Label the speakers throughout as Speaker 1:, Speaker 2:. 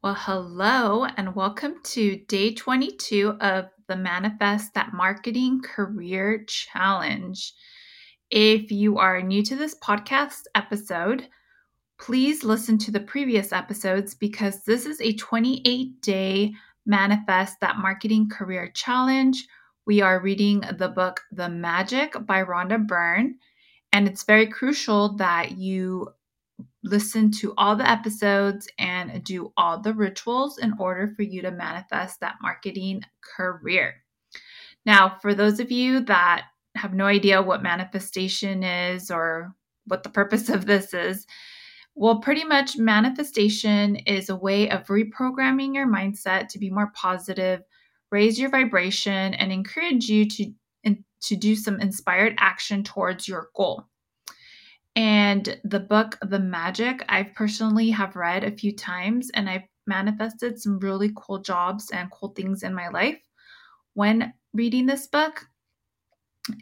Speaker 1: Well, hello, and welcome to day 22 of the Manifest That Marketing Career Challenge. If you are new to this podcast episode, please listen to the previous episodes because this is a 28 day Manifest That Marketing Career Challenge. We are reading the book The Magic by Rhonda Byrne, and it's very crucial that you listen to all the episodes and do all the rituals in order for you to manifest that marketing career. Now, for those of you that have no idea what manifestation is or what the purpose of this is, well, pretty much manifestation is a way of reprogramming your mindset to be more positive, raise your vibration, and encourage you to, to do some inspired action towards your goal. And the book The Magic, I personally have read a few times and I've manifested some really cool jobs and cool things in my life when reading this book.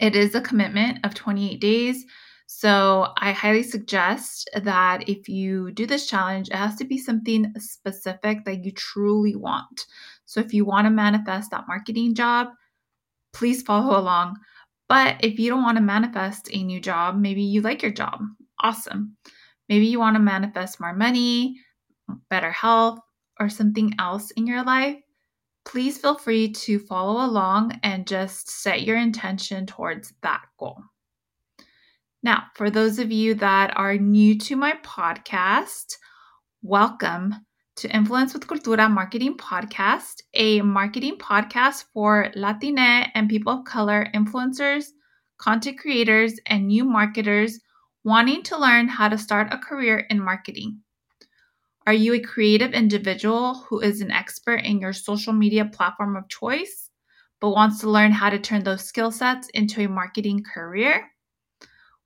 Speaker 1: It is a commitment of 28 days. So I highly suggest that if you do this challenge, it has to be something specific that you truly want. So if you want to manifest that marketing job, please follow along. But if you don't want to manifest a new job, maybe you like your job. Awesome. Maybe you want to manifest more money, better health, or something else in your life. Please feel free to follow along and just set your intention towards that goal. Now, for those of you that are new to my podcast, welcome to Influence with Cultura Marketing Podcast, a marketing podcast for Latina and people of color influencers, content creators, and new marketers wanting to learn how to start a career in marketing. Are you a creative individual who is an expert in your social media platform of choice, but wants to learn how to turn those skill sets into a marketing career?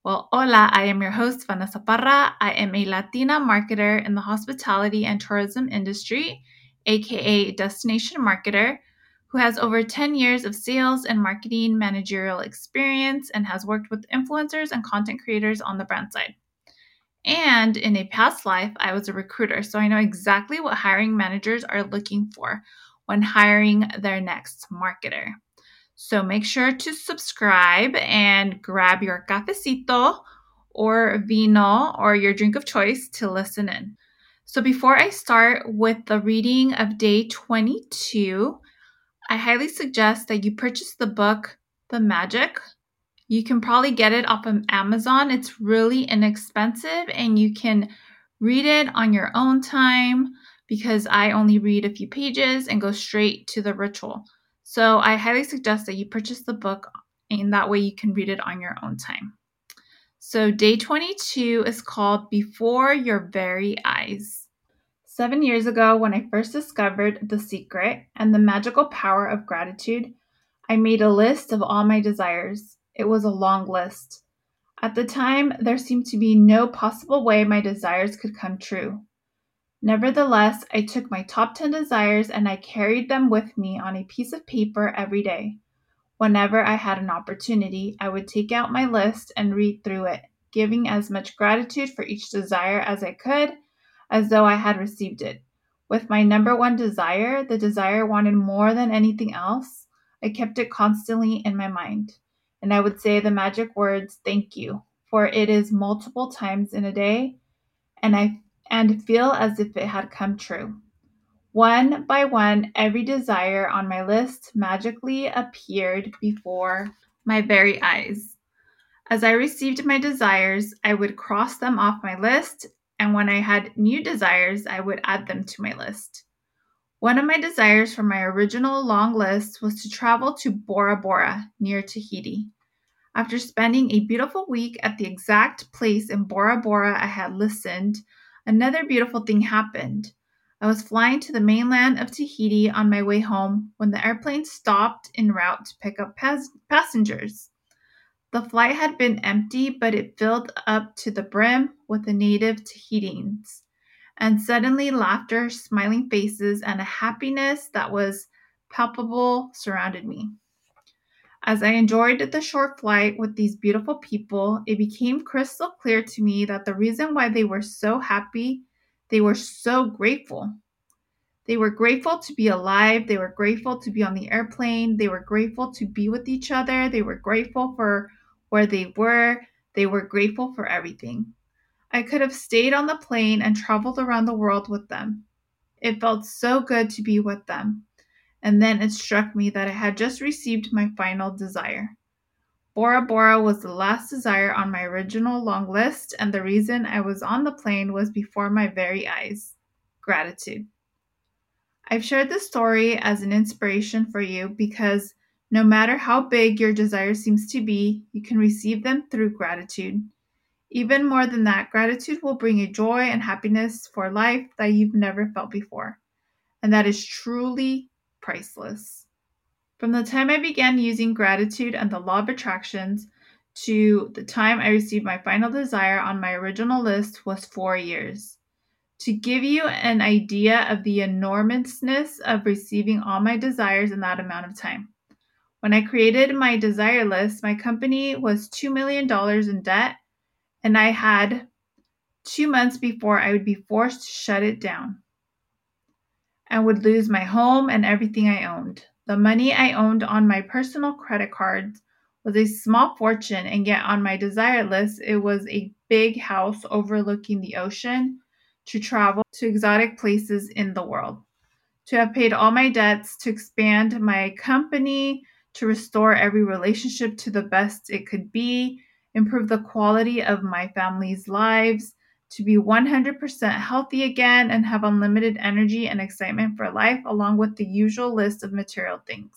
Speaker 1: Well, hola, I am your host, Vanessa Parra. I am a Latina marketer in the hospitality and tourism industry, aka destination marketer, who has over 10 years of sales and marketing managerial experience and has worked with influencers and content creators on the brand side. And in a past life, I was a recruiter, so I know exactly what hiring managers are looking for when hiring their next marketer. So make sure to subscribe and grab your cafecito or vino or your drink of choice to listen in. So before I start with the reading of day 22, I highly suggest that you purchase the book The Magic. You can probably get it off of Amazon. It's really inexpensive and you can read it on your own time because I only read a few pages and go straight to the ritual. So I highly suggest that you purchase the book, and that way you can read it on your own time. So, day 22 is called Before Your Very Eyes. Seven years ago, when I first discovered the secret and the magical power of gratitude, I made a list of all my desires. It was a long list. At the time, there seemed to be no possible way my desires could come true. Nevertheless, I took my top 10 desires and I carried them with me on a piece of paper every day. Whenever I had an opportunity, I would take out my list and read through it, giving as much gratitude for each desire as I could, as though I had received it. With my number one desire, the desire wanted more than anything else, I kept it constantly in my mind. And I would say the magic words, thank you, for it is multiple times in a day, and I and feel as if it had come true. One by one, every desire on my list magically appeared before my very eyes. As I received my desires, I would cross them off my list, and when I had new desires, I would add them to my list. One of my desires from my original long list was to travel to Bora Bora near Tahiti. After spending a beautiful week at the exact place in Bora Bora I had listened, another beautiful thing happened. I was flying to the mainland of Tahiti on my way home when the airplane stopped en route to pick up pas- passengers. The flight had been empty, but it filled up to the brim with the native Tahitians. And suddenly, laughter, smiling faces, and a happiness that was palpable surrounded me. As I enjoyed the short flight with these beautiful people, it became crystal clear to me that the reason why they were so happy, they were so grateful. They were grateful to be alive. They were grateful to be on the airplane. They were grateful to be with each other. They were grateful for where they were. They were grateful for everything. I could have stayed on the plane and traveled around the world with them. It felt so good to be with them. And then it struck me that I had just received my final desire. Bora Bora was the last desire on my original long list, and the reason I was on the plane was before my very eyes gratitude. I've shared this story as an inspiration for you because no matter how big your desire seems to be, you can receive them through gratitude. Even more than that, gratitude will bring you joy and happiness for life that you've never felt before. And that is truly priceless. From the time I began using gratitude and the law of attractions to the time I received my final desire on my original list was four years. To give you an idea of the enormousness of receiving all my desires in that amount of time. When I created my desire list, my company was $2 million in debt and I had two months before I would be forced to shut it down and would lose my home and everything I owned. The money I owned on my personal credit cards was a small fortune, and yet on my desire list, it was a big house overlooking the ocean to travel to exotic places in the world, to have paid all my debts, to expand my company, to restore every relationship to the best it could be, improve the quality of my family's lives, to be 100% healthy again and have unlimited energy and excitement for life, along with the usual list of material things.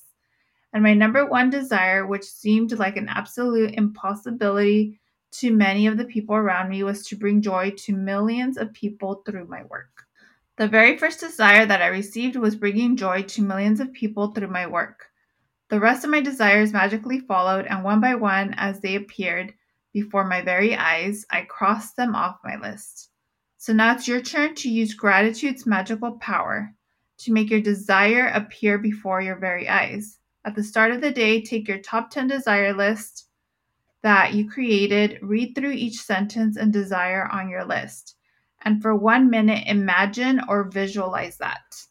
Speaker 1: And my number one desire, which seemed like an absolute impossibility to many of the people around me, was to bring joy to millions of people through my work. The very first desire that I received was bringing joy to millions of people through my work. The rest of my desires magically followed, and one by one, as they appeared, before my very eyes, I crossed them off my list. So now it's your turn to use gratitude's magical power to make your desire appear before your very eyes. At the start of the day, take your top 10 desire list that you created, read through each sentence and desire on your list. And for one minute, imagine or visualize that.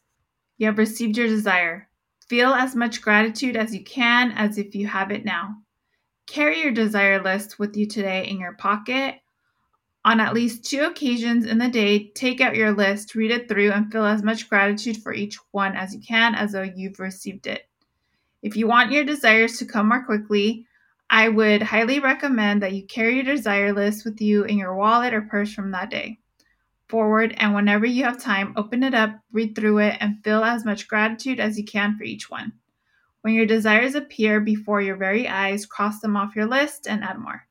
Speaker 1: You have received your desire. Feel as much gratitude as you can as if you have it now. Carry your desire list with you today in your pocket. On at least two occasions in the day, take out your list, read it through, and feel as much gratitude for each one as you can as though you've received it. If you want your desires to come more quickly, I would highly recommend that you carry your desire list with you in your wallet or purse from that day forward, and whenever you have time, open it up, read through it, and feel as much gratitude as you can for each one. When your desires appear before your very eyes, cross them off your list and add more.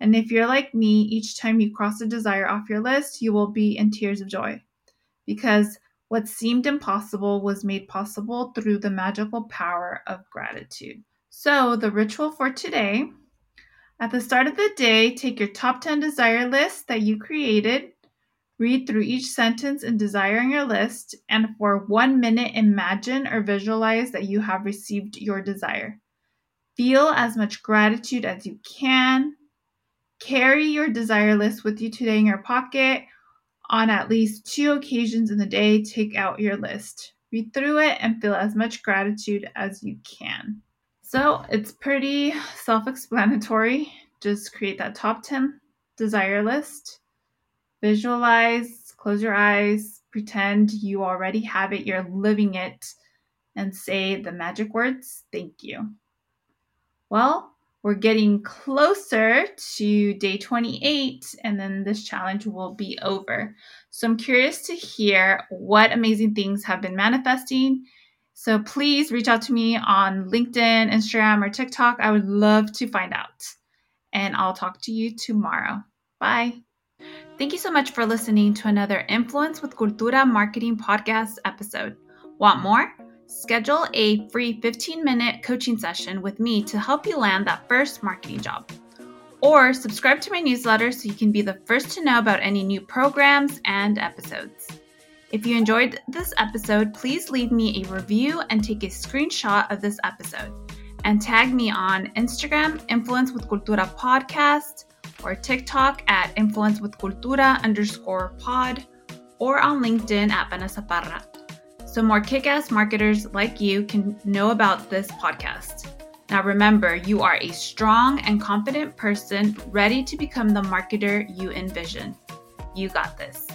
Speaker 1: And if you're like me, each time you cross a desire off your list, you will be in tears of joy. Because what seemed impossible was made possible through the magical power of gratitude. So, the ritual for today at the start of the day, take your top 10 desire list that you created Read through each sentence and desire on your list, and for one minute, imagine or visualize that you have received your desire. Feel as much gratitude as you can. Carry your desire list with you today in your pocket. On at least two occasions in the day, take out your list. Read through it and feel as much gratitude as you can. So it's pretty self explanatory. Just create that top 10 desire list Visualize, close your eyes, pretend you already have it, you're living it, and say the magic words, thank you. Well, we're getting closer to day 28, and then this challenge will be over. So I'm curious to hear what amazing things have been manifesting. So please reach out to me on LinkedIn, Instagram, or TikTok. I would love to find out. And I'll talk to you tomorrow. Bye. Thank you so much for listening to another Influence with Cultura Marketing podcast episode. Want more? Schedule a free 15 minute coaching session with me to help you land that first marketing job. Or subscribe to my newsletter so you can be the first to know about any new programs and episodes. If you enjoyed this episode, please leave me a review and take a screenshot of this episode. And tag me on Instagram, Influence with Cultura Podcast, or TikTok at Influence with Cultura underscore pod, or on LinkedIn at Vanessa Parra. so more kick ass marketers like you can know about this podcast. Now, remember, you are a strong and confident person ready to become the marketer you envision. You got this.